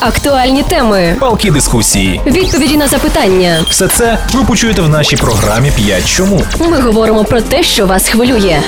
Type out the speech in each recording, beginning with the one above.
Актуальні теми, палки дискусії, відповіді на запитання. Все це ви почуєте в нашій програмі «5 чому. Ми говоримо про те, що вас хвилює.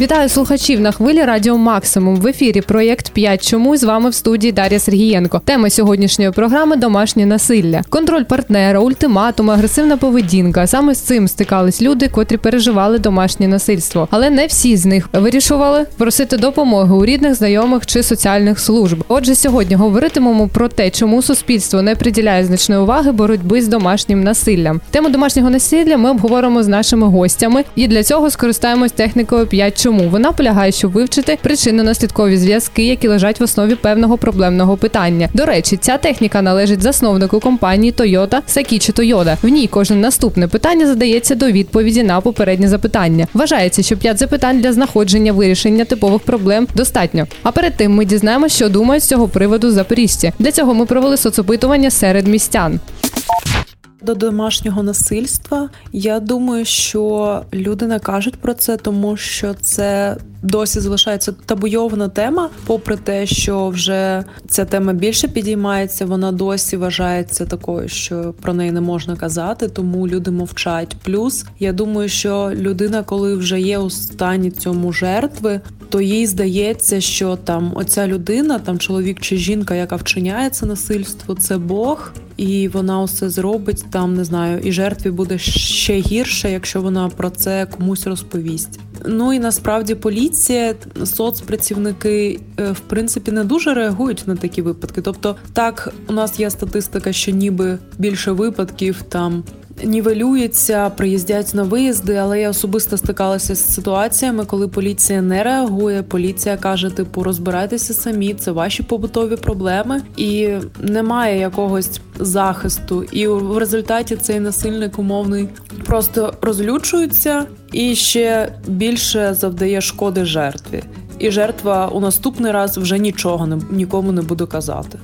Вітаю слухачів на хвилі Радіо Максимум в ефірі. Проєкт «5 чому з вами в студії Дар'я Сергієнко. Тема сьогоднішньої програми домашнє насилля, контроль партнера, ультиматум, агресивна поведінка. Саме з цим стикались люди, котрі переживали домашнє насильство. Але не всі з них вирішували просити допомоги у рідних, знайомих чи соціальних служб. Отже, сьогодні говоритимемо про те, чому суспільство не приділяє значної уваги боротьби з домашнім насиллям. Тему домашнього насилля ми обговоримо з нашими гостями, і для цього скористаємось технікою «5 Чому вона полягає, щоб вивчити причинно-наслідкові зв'язки, які лежать в основі певного проблемного питання. До речі, ця техніка належить засновнику компанії Toyota Сакічі Тойода. В ній кожне наступне питання задається до відповіді на попереднє запитання. Вважається, що п'ять запитань для знаходження вирішення типових проблем достатньо. А перед тим ми дізнаємося, що думають з цього приводу запоріжці. Для цього ми провели соцопитування серед містян. До домашнього насильства. Я думаю, що люди не кажуть про це, тому що це досі залишається табуйована тема, попри те, що вже ця тема більше підіймається, вона досі вважається такою, що про неї не можна казати, тому люди мовчать. Плюс я думаю, що людина, коли вже є у стані цьому жертви, то їй здається, що там оця людина, там чоловік чи жінка, яка вчиняє це насильство, це Бог, і вона усе зробить там, не знаю, і жертві буде ще гірше, якщо вона про це комусь розповість. Ну і насправді поліція, соцпрацівники е, в принципі не дуже реагують на такі випадки. Тобто, так у нас є статистика, що ніби більше випадків там нівелюється, приїздять на виїзди, але я особисто стикалася з ситуаціями, коли поліція не реагує. Поліція каже: типу, розбирайтеся самі, це ваші побутові проблеми, і немає якогось захисту. І в результаті цей насильник умовний просто розлючується і ще більше завдає шкоди жертві. І жертва у наступний раз вже нічого не нікому не буде казати.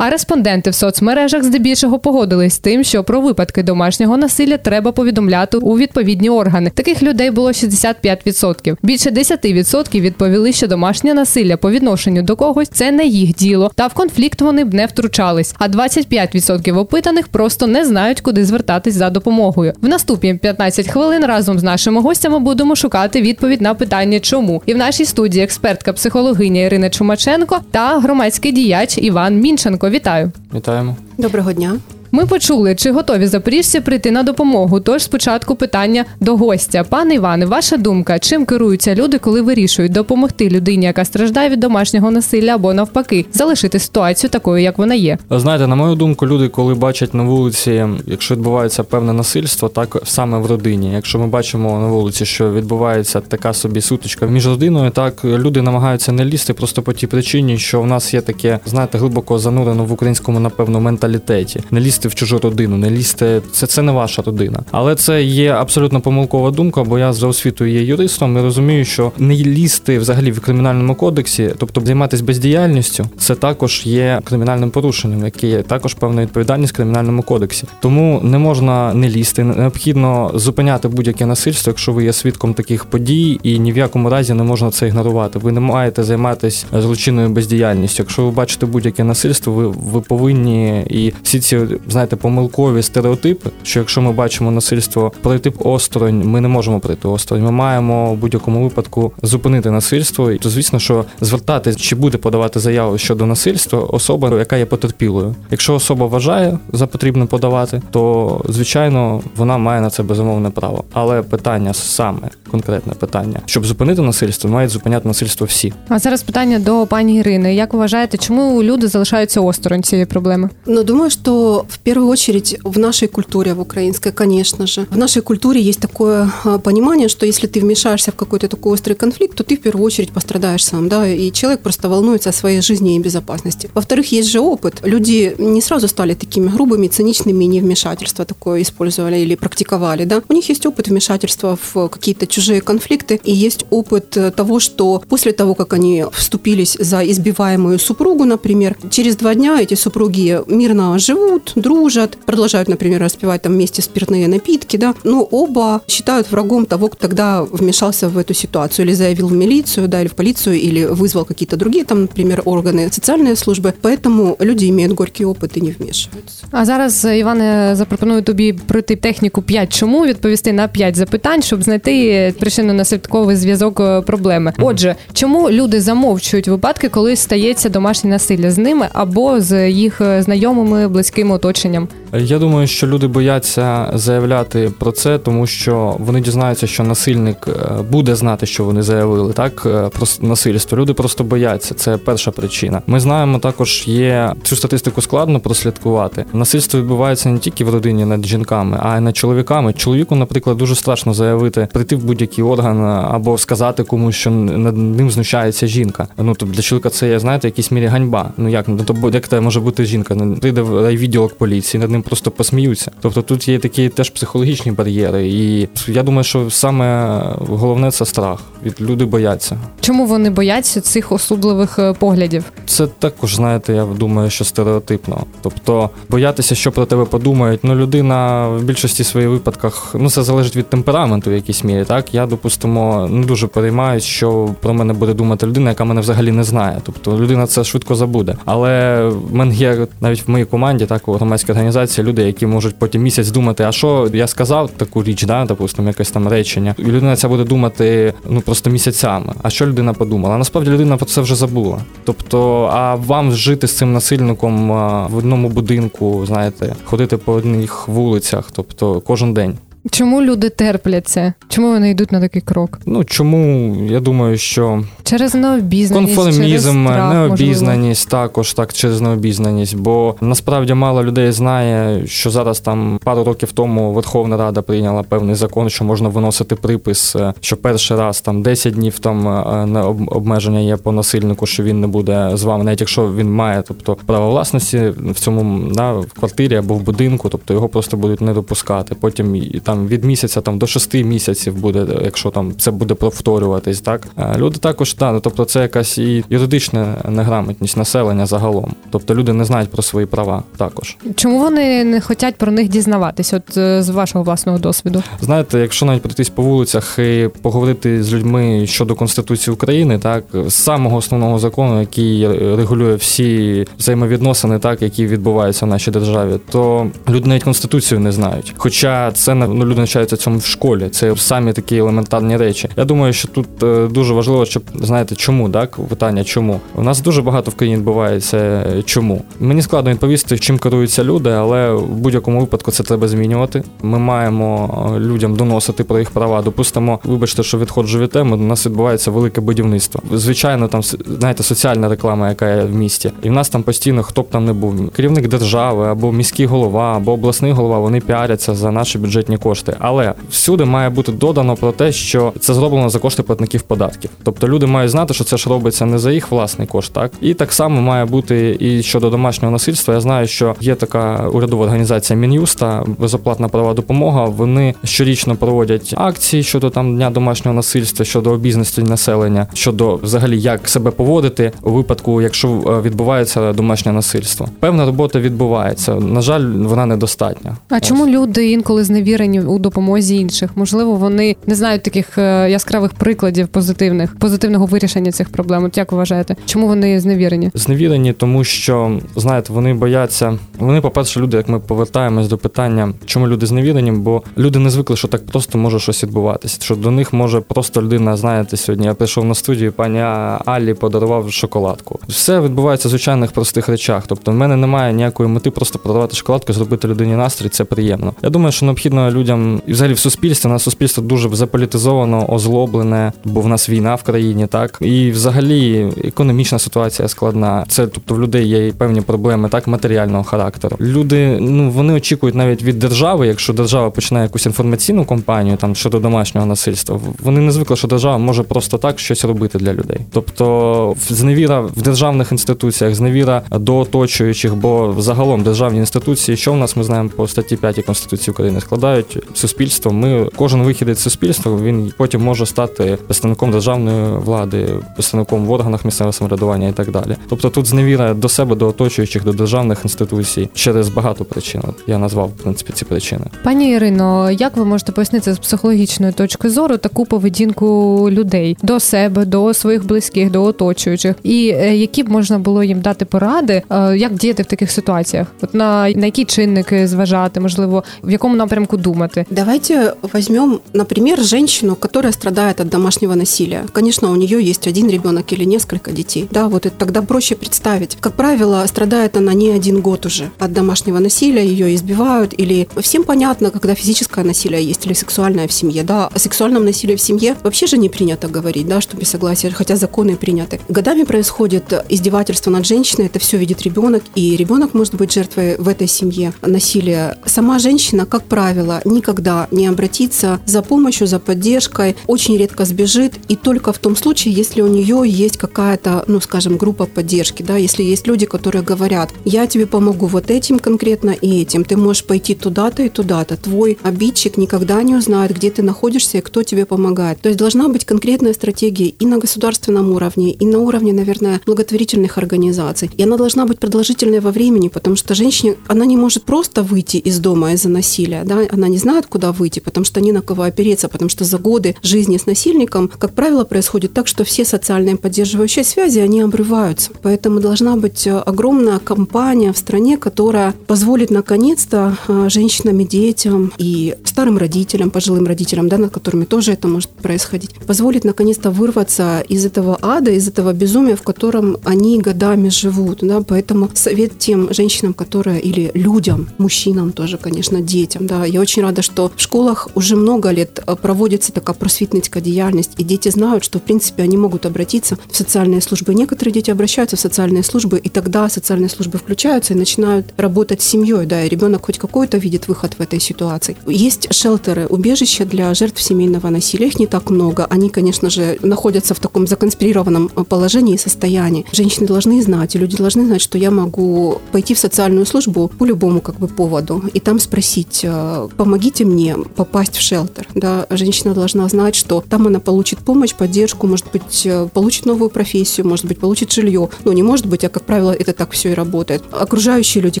А респонденти в соцмережах здебільшого погодились з тим, що про випадки домашнього насилля треба повідомляти у відповідні органи. Таких людей було 65%. Більше 10% відповіли, що домашнє насилля по відношенню до когось це не їх діло, та в конфлікт вони б не втручались. А 25% опитаних просто не знають, куди звертатись за допомогою. В наступні 15 хвилин разом з нашими гостями будемо шукати відповідь на питання, чому і в нашій студії експертка психологиня Ірина Чумаченко та громадський діяч Іван Мінченко. Вітаю! Вітаємо. Доброго дня. Ми почули, чи готові запоріжці прийти на допомогу. Тож спочатку питання до гостя. Пане Іване, ваша думка, чим керуються люди, коли вирішують допомогти людині, яка страждає від домашнього насилля або навпаки, залишити ситуацію такою, як вона є? Знаєте, на мою думку, люди, коли бачать на вулиці, якщо відбувається певне насильство, так саме в родині. Якщо ми бачимо на вулиці, що відбувається така собі сутичка між родиною, так люди намагаються не лізти просто по тій причині, що в нас є таке, знаєте, глибоко занурено в українському, напевно, менталітеті. Не лізти лізьте в чужу родину, не лізьте, це це не ваша родина. Але це є абсолютно помилкова думка, бо я за освітою є юристом і розумію, що не лізти взагалі в кримінальному кодексі, тобто займатися бездіяльністю, це також є кримінальним порушенням, яке є також певна відповідальність в кримінальному кодексі. Тому не можна не лізти, необхідно зупиняти будь-яке насильство, якщо ви є свідком таких подій, і ні в якому разі не можна це ігнорувати. Ви не маєте займатися злочинною бездіяльністю. Якщо ви бачите будь-яке насильство, ви, ви повинні і всі ці знаєте, помилкові стереотипи, що якщо ми бачимо насильство пройти осторонь, ми не можемо пройти осторонь. Ми маємо в будь-якому випадку зупинити насильство. І то звісно, що звертатись чи буде подавати заяву щодо насильства особа, яка є потерпілою. Якщо особа вважає за потрібно подавати, то звичайно вона має на це безумовне право. Але питання саме конкретне питання, щоб зупинити насильство, мають зупиняти насильство всі. А зараз питання до пані Ірини. Як вважаєте, чому люди залишаються осторонь цієї проблеми? Ну думаю, що в первую очередь в нашей культуре, в украинской, конечно же. В нашей культуре есть такое понимание, что если ты вмешаешься в какой-то такой острый конфликт, то ты в первую очередь пострадаешь сам, да, и человек просто волнуется о своей жизни и безопасности. Во-вторых, есть же опыт. Люди не сразу стали такими грубыми, циничными, не вмешательство такое использовали или практиковали, да. У них есть опыт вмешательства в какие-то чужие конфликты, и есть опыт того, что после того, как они вступились за избиваемую супругу, например, через два дня эти супруги мирно живут, дружат, продолжают, например, распивать там вместе спиртные напитки, да, но оба считают врагом того, кто тогда вмешался в эту ситуацию или заявил в милицию, да, или в полицию, или вызвал какие-то другие там, например, органы социальные службы. Поэтому люди имеют горький опыт и не вмешиваются. А зараз, е, Іване, запропоную тобі пройти техніку 5 чому, відповісти на 5 запитань, щоб знайти причинно-наслідковий зв'язок е, проблеми. Отже, чому люди замовчують випадки, коли стається домашнє насилля з ними або з їх е, знайомими, близьким Оточенням? Я думаю, що люди бояться заявляти про це, тому що вони дізнаються, що насильник е, буде знати, що вони заявили, так е, про насильство. Люди просто бояться. Це перша причина. Ми знаємо, також є цю статистику складно прослідкувати. Насильство відбувається не тільки в родині над жінками, а й над чоловіками. Чоловіку, наприклад, дуже страшно заявити, прийти в будь-який орган е, або сказати комусь, що над ним знущається жінка. Ну тобто для чоловіка це є, знаєте, в якійсь мірі ганьба. Ну як ну то як це може бути жінка? Ну, прийде в райвідділок поліції, над ним просто посміються. Тобто тут є такі теж психологічні бар'єри, і я думаю, що саме головне це страх. Від люди бояться. Чому вони бояться цих особливих е, поглядів? Це також, знаєте, я думаю, що стереотипно. Тобто боятися, що про тебе подумають. Ну, людина в більшості своїх випадках, ну це залежить від темпераменту в якійсь мірі. Так я допустимо не дуже переймаюсь, що про мене буде думати людина, яка мене взагалі не знає. Тобто людина це швидко забуде. Але є навіть в моїй команді, так у громадській організації, люди, які можуть потім місяць думати, а що я сказав таку річ, да, допустимо, якесь там речення. І людина ця буде думати ну просто місяцями. А що людина подумала? А насправді людина про це вже забула. Тобто, а вам жити з цим насильником в одному будинку, знаєте, ходити по одних вулицях, тобто кожен день. Чому люди терплять це? Чому вони йдуть на такий крок? Ну чому я думаю, що Через необізнаність, через конформізм, страх, необізнаність також так через необізнаність. Бо насправді мало людей знає, що зараз там пару років тому Верховна Рада прийняла певний закон, що можна виносити припис, е, що перший раз там 10 днів там е, на обмеження є по насильнику, що він не буде з вами, навіть якщо він має, тобто право власності в цьому да, в квартирі або в будинку, тобто його просто будуть не допускати. Потім і там від місяця там до 6 місяців буде, якщо там це буде повторюватись, так Е, люди також да, ну, тобто це якась і юридична неграмотність населення загалом. Тобто люди не знають про свої права також. Чому вони не хочуть про них дізнаватись? От е, з вашого власного досвіду? Знаєте, якщо навіть пройтись по вулицях і поговорити з людьми щодо Конституції України, так з самого основного закону, який регулює всі взаємовідносини, так які відбуваються в нашій державі, то люди навіть конституцію не знають. Хоча це ну, люди навчаються цьому в школі. Це самі такі елементарні речі. Я думаю, що тут е, дуже важливо, щоб знаєте, чому так питання, чому у нас дуже багато в країні відбувається. е, Чому мені складно відповісти, чим керуються люди, але в будь-якому випадку це треба змінювати. Ми маємо е, людям доносити про їх права. Допустимо, вибачте, що відходжу від теми. У нас відбувається велике будівництво. Звичайно, там знаєте, соціальна реклама, яка є в місті, і в нас там постійно хто б там не був, керівник держави або міський голова, або обласний голова. Вони піаряться за наші бюджетні кошти. Але всюди має бути додано про те, що це зроблено за кошти платників податків. Тобто люди мають знати, що це ж робиться не за їх власний кошт, так і так само має бути і щодо домашнього насильства. Я знаю, що є така урядова організація Мін'юста, безоплатна права допомога. Вони щорічно проводять акції щодо там дня домашнього насильства, щодо обізнаності населення, щодо взагалі як себе поводити у випадку, якщо е, відбувається домашнє насильство. Певна робота відбувається. На жаль, вона недостатня. А Ось. чому люди інколи зневірені у допомозі інших? Можливо, вони не знають таких е, яскравих прикладів позитивних, позитивного вирішення цих проблем. От як вважаєте, чому вони зневірені? Зневірені, тому що знаєте, вони бояться. Вони, по-перше, люди, як ми повертаємось до питання, чому люди зневірені, бо люди не звикли, що так просто може щось відбуватися. Що до них може просто людина, знаєте, сьогодні я прийшов на студію, пані Аллі подарував шоколадку. Все відбувається в звичайних простих речах. Тобто, в мене немає ніякої мети просто продавати шоколадку, зробити людині настрій. Це приємно. Я думаю, що необхідно людям і взагалі в суспільстві. У нас суспільство дуже заполітизовано, озлоблене, бо в нас війна в країні, так і взагалі економічна ситуація складна. Це тобто в людей є певні проблеми, так матеріального характеру. Люди ну вони очікують навіть від держави, якщо держава починає якусь інформаційну кампанію там щодо домашнього насильства. Вони не звикли, що держава може просто так щось робити для людей. Тобто зневіра в державних інституціях, зневіра до оточуючих, бо загалом державні інституції, що в нас ми знаємо по статті 5 Конституції України, складають суспільством. Ми кожен вихідець суспільства він потім може стати представником державної влади, представником в органах місцевого самоврядування і так далі. Тобто тут зневіра до себе, до оточуючих, до державних інституцій через багато причин. Я назвав в принципі ці причини. Пані Ірино, як ви можете пояснити з психологічної точки зору таку поведінку людей до себе, до своїх близьких, до оточуючих, і е, які б можна було їм дати поради, е, як діяти в таких ситуаціях? От на, на які чинники зважати, можливо, в якому напрямку думати? Давайте возьмем, например, женщину, которая страдает от домашнего насилия. Конечно, у нее есть один ребенок или несколько детей. Да, вот это тогда проще представить. Как правило, страдает она не один год уже от домашнего насилия, ее избивают, или всем понятно, когда физическое насилие есть или сексуальное в семье. Да, о сексуальном насилии в семье вообще же не принято говорить, да, что без согласия, хотя законы приняты. Годами происходит издевательство над женщиной, это все видит ребенок, и ребенок может быть жертвой в этой семье насилия. Сама женщина, как правило, никогда не обратится за помощью, за поддержкой, очень редко сбежит, и только в том случае, если у нее есть какая-то, ну, скажем, группа поддержки, да, если есть люди, которые говорят, я тебе помогу вот этим конкретно и этим, ты можешь пойти туда-то и туда-то, твой обидчик никогда не узнает, где ты находишься и кто тебе помогает. То есть должна быть конкретная стратегия и на государственном уровне, и на уровне, наверное, благотворительных организаций. И она должна быть продолжительной во времени, потому что женщина, она не может просто выйти из дома из-за насилия, да, она не знает, куда выйти, потому что не на кого опереться, потому что за годы жизни с насильником, как правило, происходит так, что все социальные поддерживающие связи, они обрываются. Поэтому должна быть э, огромная кампания в стране, которая позволит наконец-то э, женщинам и детям и старым родителям, пожилым родителям, да, над которыми тоже это может происходить, позволит наконец-то вырваться из этого ада, из этого безумия, в котором они годами живут. Да. Поэтому совет тем женщинам, которые или людям, мужчинам тоже, конечно, детям. Да. Я очень рада, что в школах уже много лет э, проводится такая просветницкая деятельность, и дети знают, что, в принципе, они могут обратиться в социальные службы. Некоторые дети обращаются в социальные службы, и тогда социальные службы включаются и начинают работать с семьей, да, и ребенок хоть какой-то видит выход в этой ситуации. Есть шелтеры, убежища для жертв семейного насилия, их не так много. Они, конечно же, находятся в таком законспирированном э, положении и состоянии. Женщины должны знать, и люди должны знать, что я могу пойти в социальную службу по любому как бы поводу и там спросить, э, помогите мне попасть в шелтер. Да, женщина должна знать, что там она получит помощь, поддержку, может быть, э, получит новую профессию, может быть, получит жилье. Ну, не может быть, а, как правило, это так все и работает. Окружающие люди,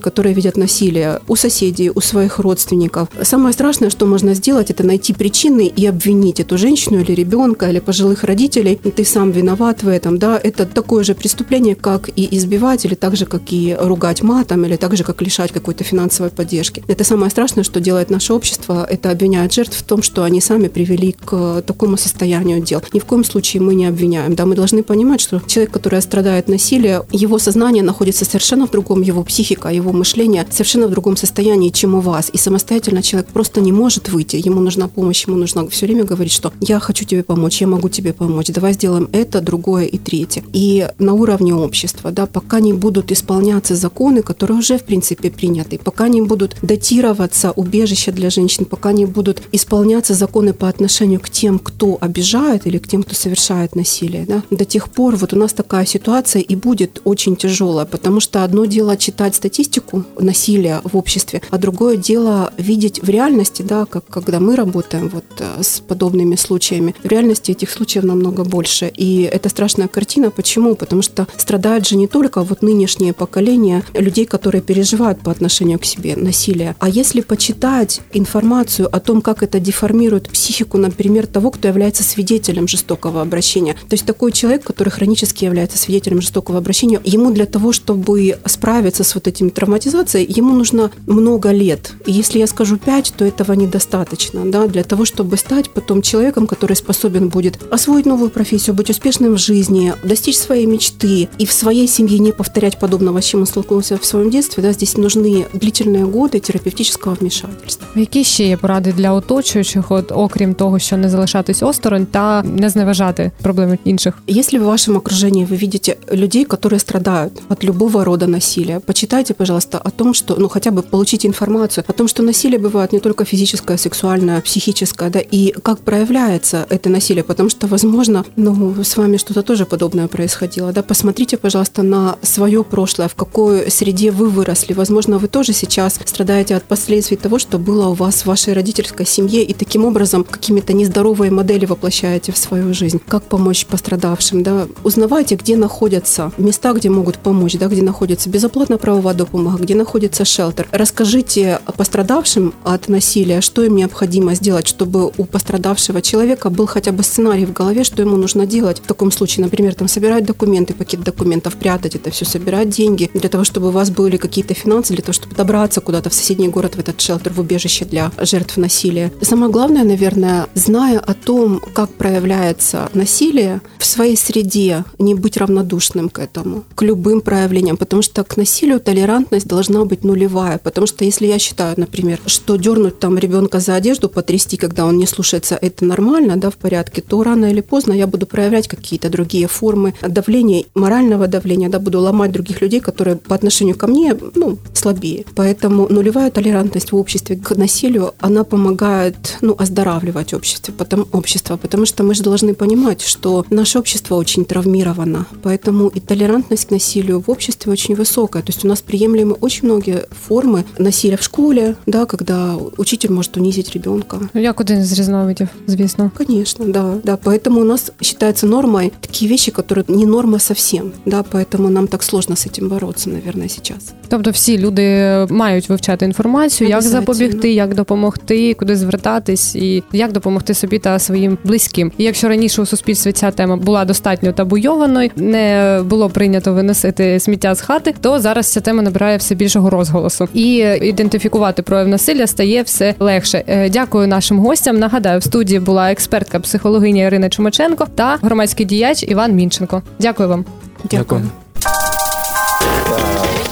которые видят насилие у соседей, у своих родственников. Самое страшное, что можно сделать, это найти причины и обвинить эту женщину или ребенка, или пожилых родителей. Ты сам виноват в этом, да, это такое же преступление, как и избивать, или так же, как и ругать матом, или так же, как лишать какой-то финансовой поддержки. Это самое страшное, что делает наше общество, это обвиняет жертв в том, что они сами привели к такому состоянию дел. Ни в коем случае мы не обвиняем, да, мы должны понимать, что человек, который страдает насилием, его сознание находится совершенно в другом, его психика, его мышление совершенно в другом состоянии, чем у вас. И самостоятельно человек просто не может выйти. Ему нужна помощь, ему нужно все время говорить, что я хочу тебе помочь, я могу тебе помочь, давай сделаем это, другое и третье. И на уровне общества, да, пока не будут исполняться законы, которые уже, в принципе, приняты, пока не будут датироваться убежища для женщин, пока не будут исполняться законы по отношению к тем, кто обижает или к тем, кто совершает насилие, да, до тех пор вот у нас такая ситуация и будет очень тяжелая, потому что одно дело читать статистику насилия в обществе, а другое дело видеть в реальности, да, как когда мы работаем вот э, с подобными случаями, в реальности этих случаев намного больше. И это страшная картина. Почему? Потому что страдают же не только вот нынешнее поколение людей, которые переживают по отношению к себе насилие, а если почитать информацию о том, как это деформирует психику, например, того, кто является свидетелем жестокого обращения. То есть такой человек, который хронически является свидетелем жестокого обращения, ему для того, чтобы справиться с вот этими травматизацией, ему нужно много лет. И если я скажу 5, то этого недостаточно, да, для того, чтобы стать потом человеком, который способен будет освоить новую профессию, быть успешным в жизни, достичь своей мечты и в своей семье не повторять подобного, с чем он столкнулся в своем детстве, да, здесь нужны длительные годы терапевтического вмешательства. Які ще є поради для оточуючих, от окрім того, що не залишатись осторонь та не зневажати проблеми інших? Если в вашем окружении вы видите людей, которые страдают от любого рода насилия, почитайте, пожалуйста, о том, что, ну, хотя бы получите информацию о том, что насилие бывает не только физическое, сексуальное, психическое, да, и как проявляется это насилие, потому что, возможно, ну, с вами что-то тоже подобное происходило, да, посмотрите, пожалуйста, на свое прошлое, в какой среде вы выросли, возможно, вы тоже сейчас страдаете от последствий того, что было у вас в вашей родительской семье, и таким образом какими-то нездоровые модели воплощаете в свою жизнь. Как помочь пострадавшим, да? Узнавайте, где находятся места, где могут помочь, да, где находится безоплатная правовая допомога, где находится шелтер. Расскажите пострадавшим от насилия, что им необходимо сделать, чтобы у пострадавшего человека был хотя бы сценарий в голове, что ему нужно делать в таком случае. Например, там собирать документы, пакет документов, прятать это все, собирать деньги для того, чтобы у вас были какие-то финансы, для того, чтобы добраться куда-то в соседний город, в этот шелтер, в убежище для жертв насилия. Самое главное, наверное, зная о том, как проявляется насилие в своей среде, не быть равнодушным к этому, к любым проявлениям, потому что к насилию толерантность должна быть нулевая, потому что если я считаю, например, что дернуть там ребенка за одежду, потрясти, когда он не слушается, это нормально, да, в порядке, то рано или поздно я буду проявлять какие-то другие формы давления, морального давления, да, буду ломать других людей, которые по отношению ко мне, ну, слабее. Поэтому нулевая толерантность в обществе к насилию, она помогает, ну, оздоравливать общество, потому, общество, потому что мы же должны понимать, что наше общество очень травмировано, поэтому и толерантность к насилию в обществе очень высокая. То есть у нас приемлемы очень многие формы насилия в школе, да, когда учитель может унизить ребенка. Ну, як один з різновидів, звісно. Конечно, да, да. Поэтому у нас считается нормой такие вещи, которые не норма совсем, да, поэтому нам так сложно с этим бороться, наверное, сейчас. Тобто всі люди мають вивчати інформацію, як Обязательно. запобігти, як допомогти, куди звертатись, і як допомогти собі та своїм близьким. І якщо раніше у суспільстві ця тема була достатньо табуйованою, не було прийнято виносити сміття з хати, то зараз ця тема набирає все більшого розголосу. І ідентифікувати прояв насилля стає все легше. Е, Дякую нашим гостям. Нагадаю, в студії була експертка психологиня Ірина Чумаченко та громадський діяч Іван Мінченко. Дякую вам. Дякую.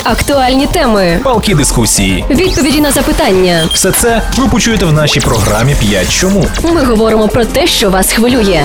Актуальні теми, палки дискусії. відповіді на запитання. Все це ви почуєте в нашій програмі «5 чому. Ми говоримо про те, що вас хвилює.